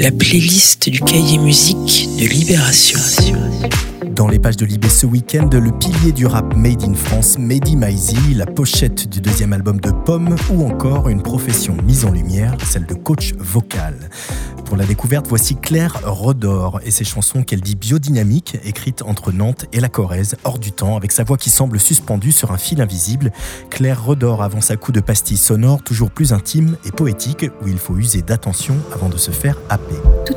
la playlist du cahier musique de Libération. Dans les pages de Libé ce week-end, le pilier du rap Made in France, Mehdi Maizi, la pochette du deuxième album de Pomme ou encore une profession mise en lumière, celle de coach vocal. Pour la découverte, voici Claire Rodor et ses chansons qu'elle dit biodynamiques, écrites entre Nantes et la Corrèze, hors du temps, avec sa voix qui semble suspendue sur un fil invisible. Claire Rodor avance à coups de pastilles sonores toujours plus intimes et poétiques, où il faut user d'attention avant de se faire happer. Tout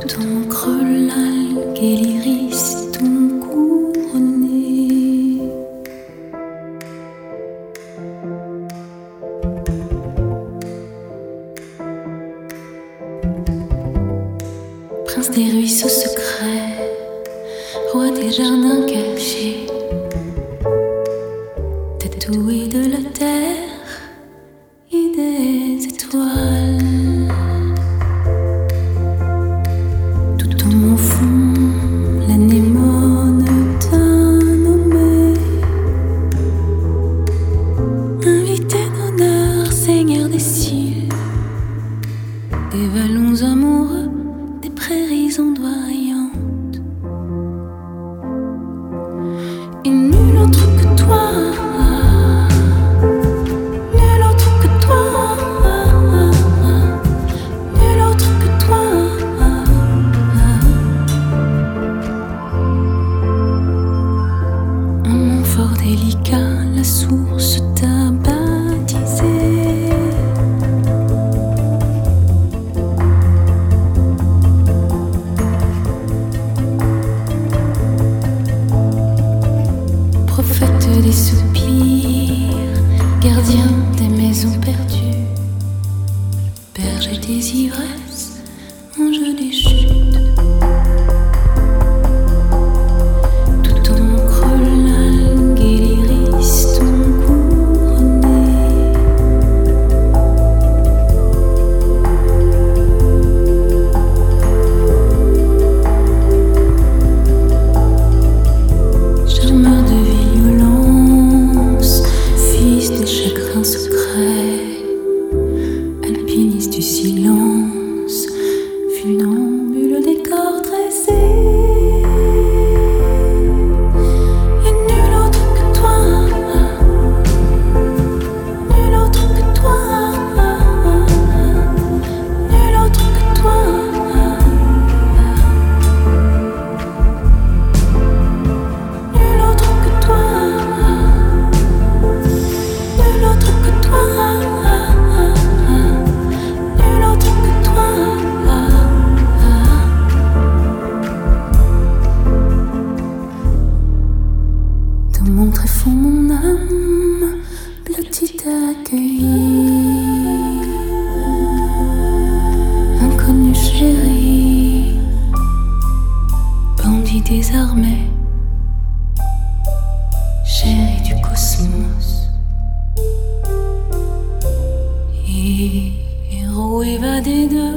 l'algue et l'iris des ruisseaux secrets, roi des jardins cachés, m'évader de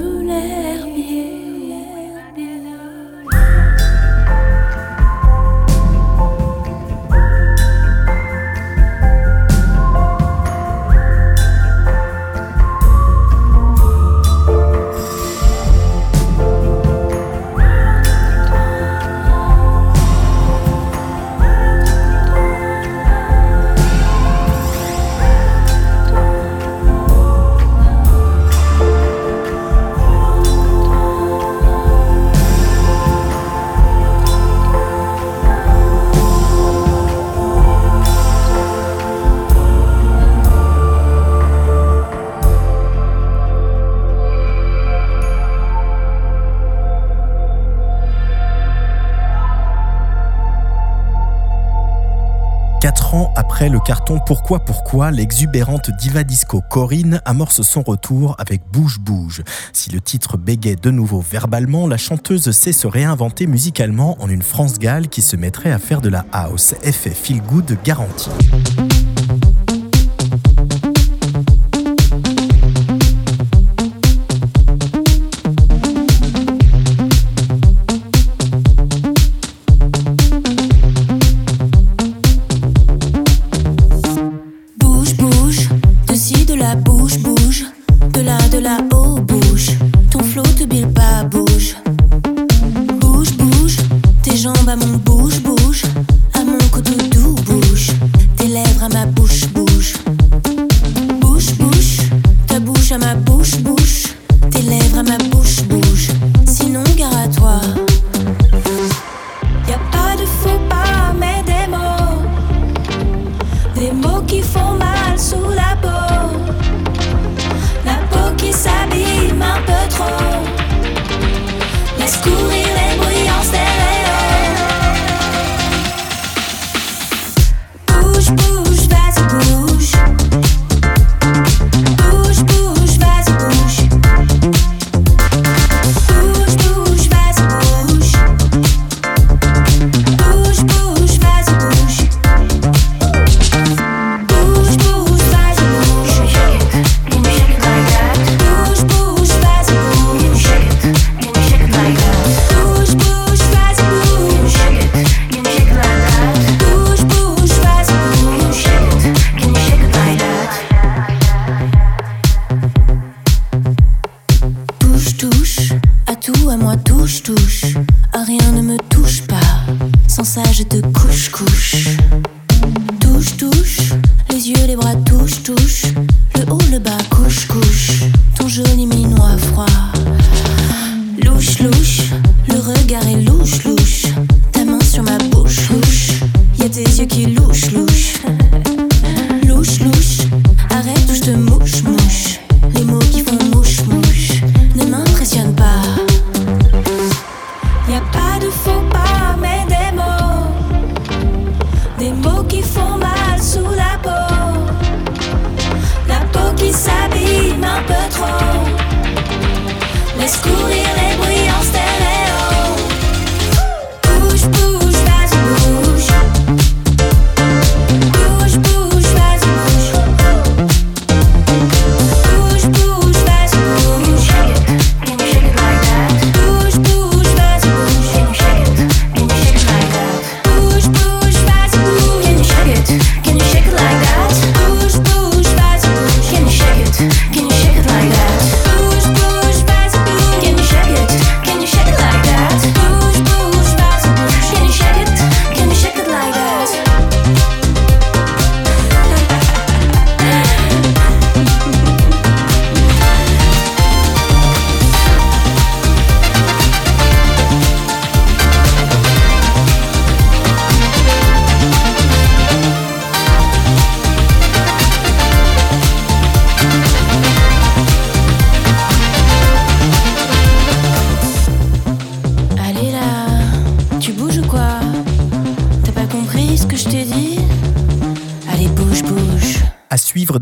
Après le carton Pourquoi Pourquoi, l'exubérante diva disco Corinne amorce son retour avec Bouge Bouge. Si le titre bégait de nouveau verbalement, la chanteuse sait se réinventer musicalement en une France Gall qui se mettrait à faire de la house. Effet feel good garanti.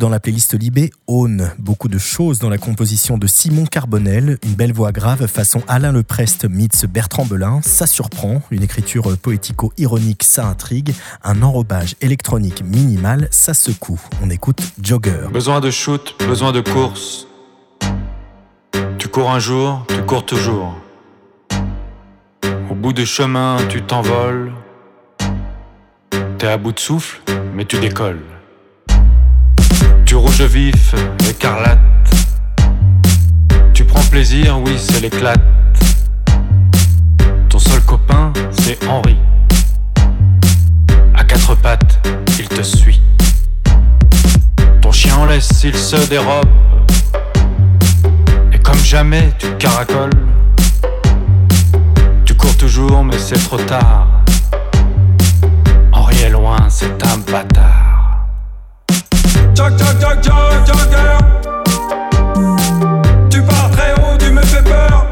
Dans la playlist Libé, Aune. Beaucoup de choses dans la composition de Simon Carbonel, une belle voix grave façon Alain Leprest meets Bertrand Belin, ça surprend, une écriture poético-ironique, ça intrigue, un enrobage électronique minimal, ça secoue. On écoute Jogger. Besoin de shoot, besoin de course. Tu cours un jour, tu cours toujours. Au bout du chemin, tu t'envoles. T'es à bout de souffle, mais tu décolles rouge vif, écarlate. Tu prends plaisir, oui, c'est l'éclate. Ton seul copain, c'est Henri. À quatre pattes, il te suit. Ton chien en laisse, il se dérobe. Et comme jamais, tu caracoles. Tu cours toujours, mais c'est trop tard. Henri est loin, c'est un bâtard. Jog, jog, jog, jog, jogger. Tu pars très haut, tu me fais peur.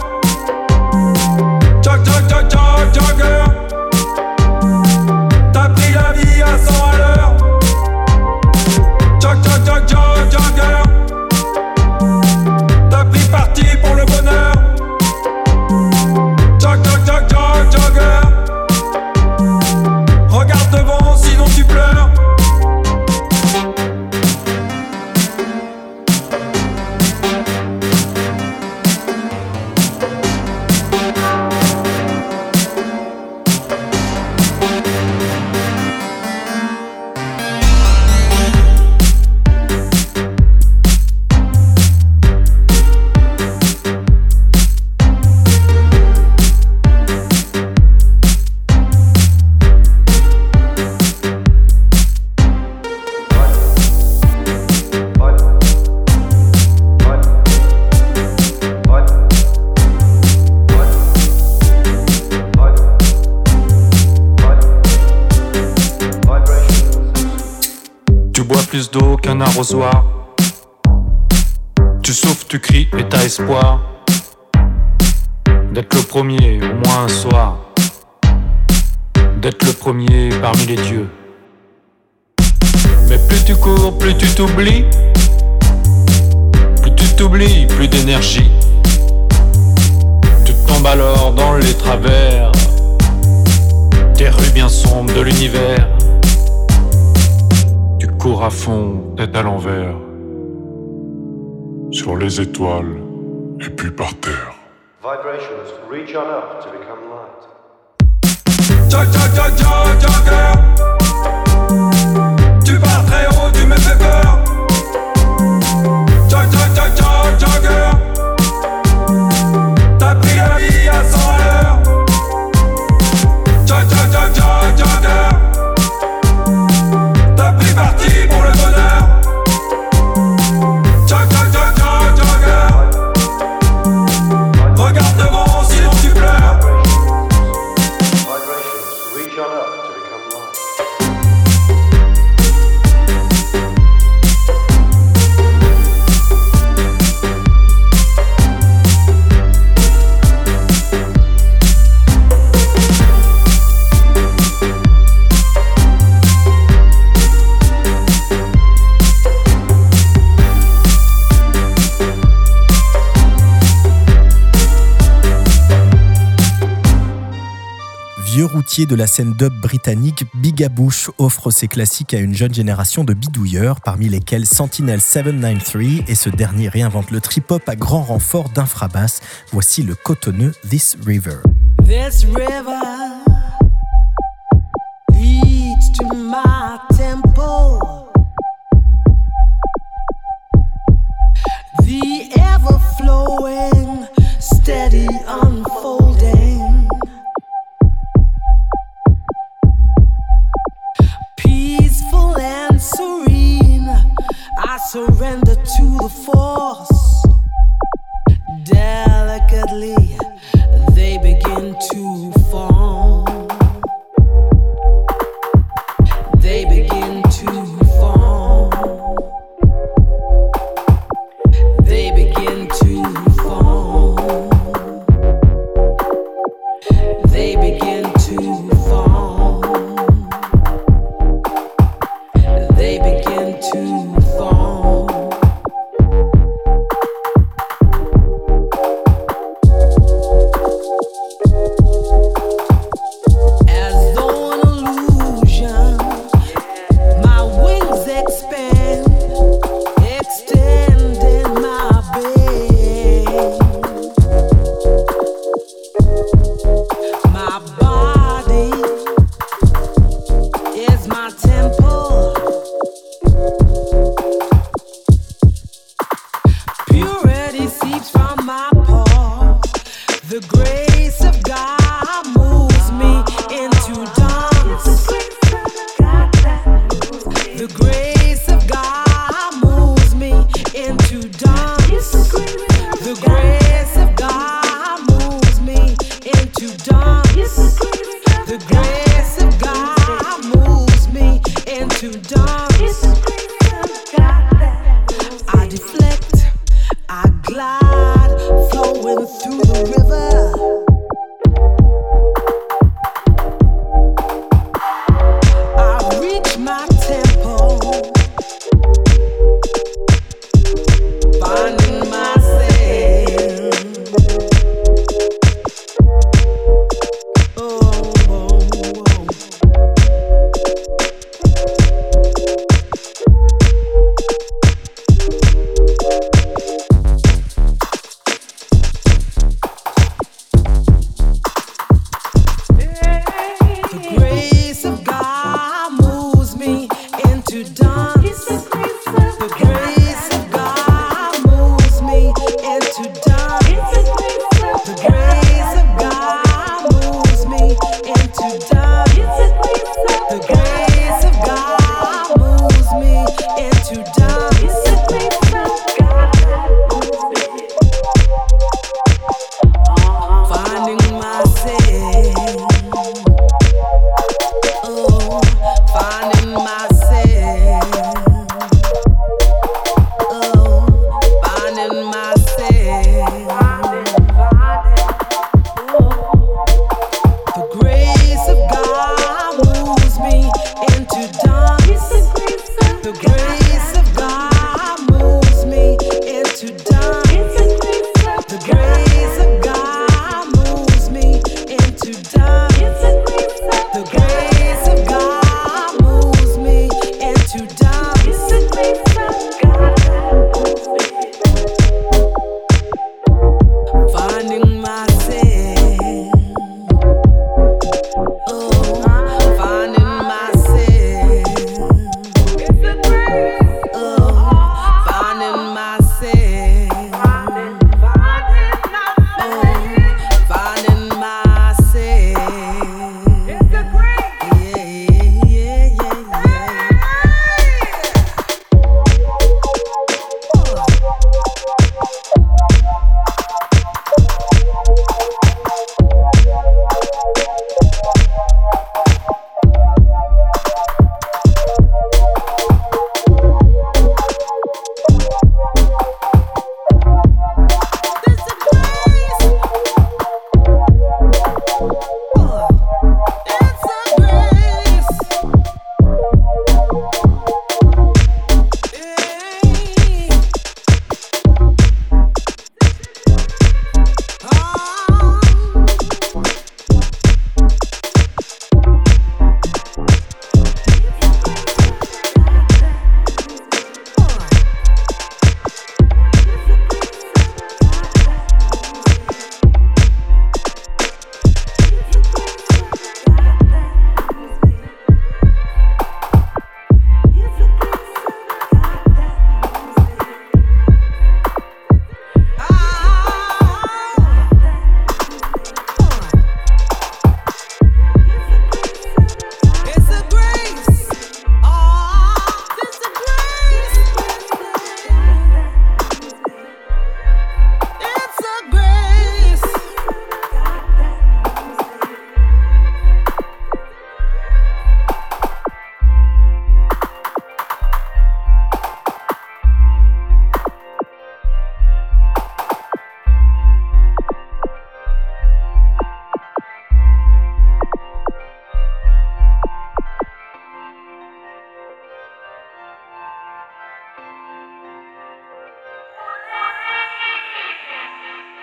Plus d'eau qu'un arrosoir. Tu souffles, tu cries et t'as espoir d'être le premier au moins un soir, d'être le premier parmi les dieux. Mais plus tu cours, plus tu t'oublies, plus tu t'oublies, plus d'énergie. Tu tombes alors dans les travers des rues bien sombres de l'univers. Cours à fond, tête à l'envers, sur les étoiles et puis par terre. Vibrations reach on up to become light. Vieux routier de la scène dub britannique, Bigabouche offre ses classiques à une jeune génération de bidouilleurs, parmi lesquels Sentinel 793, et ce dernier réinvente le trip-hop à grand renfort d'infrabass. Voici le cotonneux This River. This river.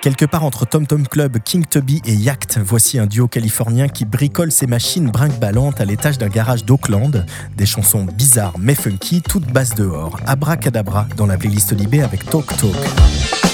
Quelque part entre Tom Tom Club, King Tubby et Yacht, voici un duo californien qui bricole ses machines brinque-ballantes à l'étage d'un garage d'Auckland. Des chansons bizarres mais funky, toutes basses dehors. Abracadabra dans la playlist Libé avec Talk Talk.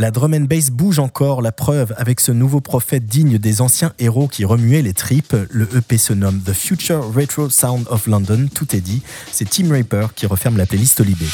La drum and bass bouge encore, la preuve avec ce nouveau prophète digne des anciens héros qui remuaient les tripes. Le EP se nomme The Future Retro Sound of London, tout est dit. C'est Tim Raper qui referme la playlist Libé.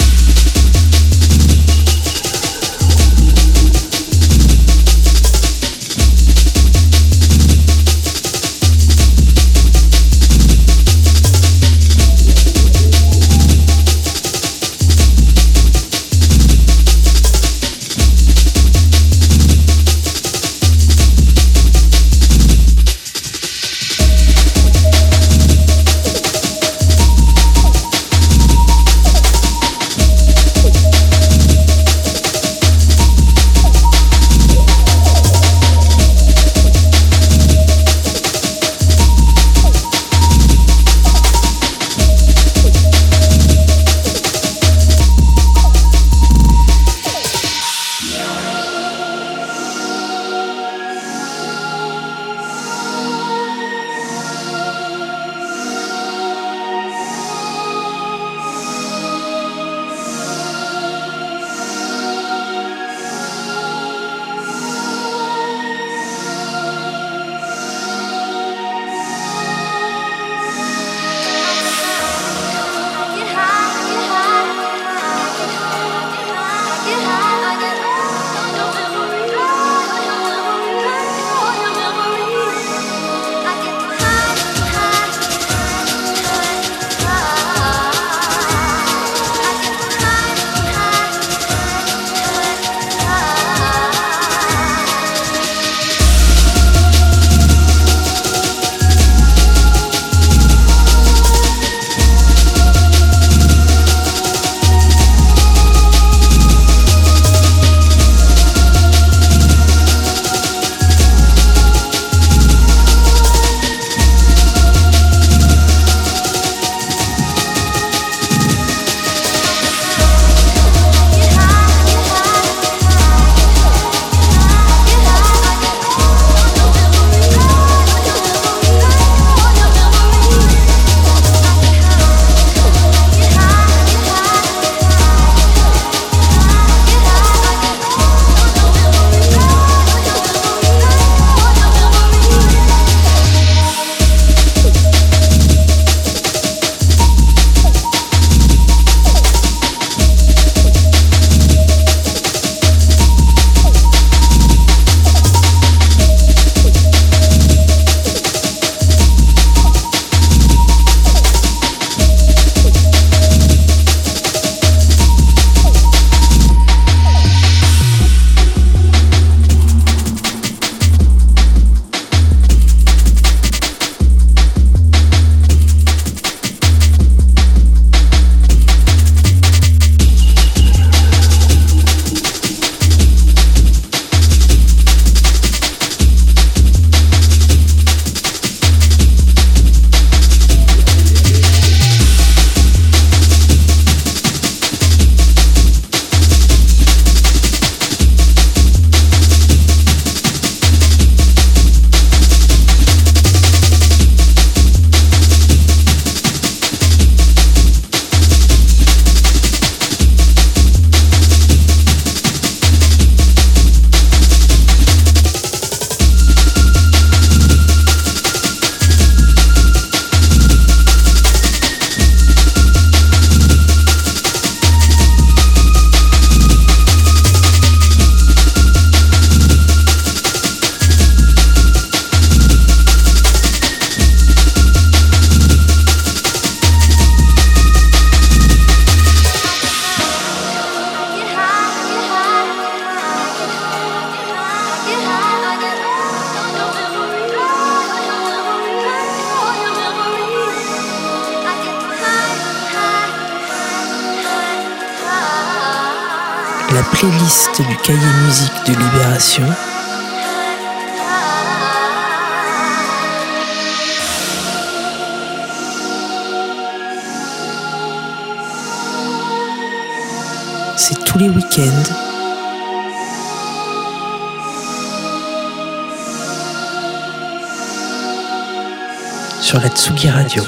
Playlist du cahier musique de Libération. C'est tous les week-ends. Sur la Tsugi Radio.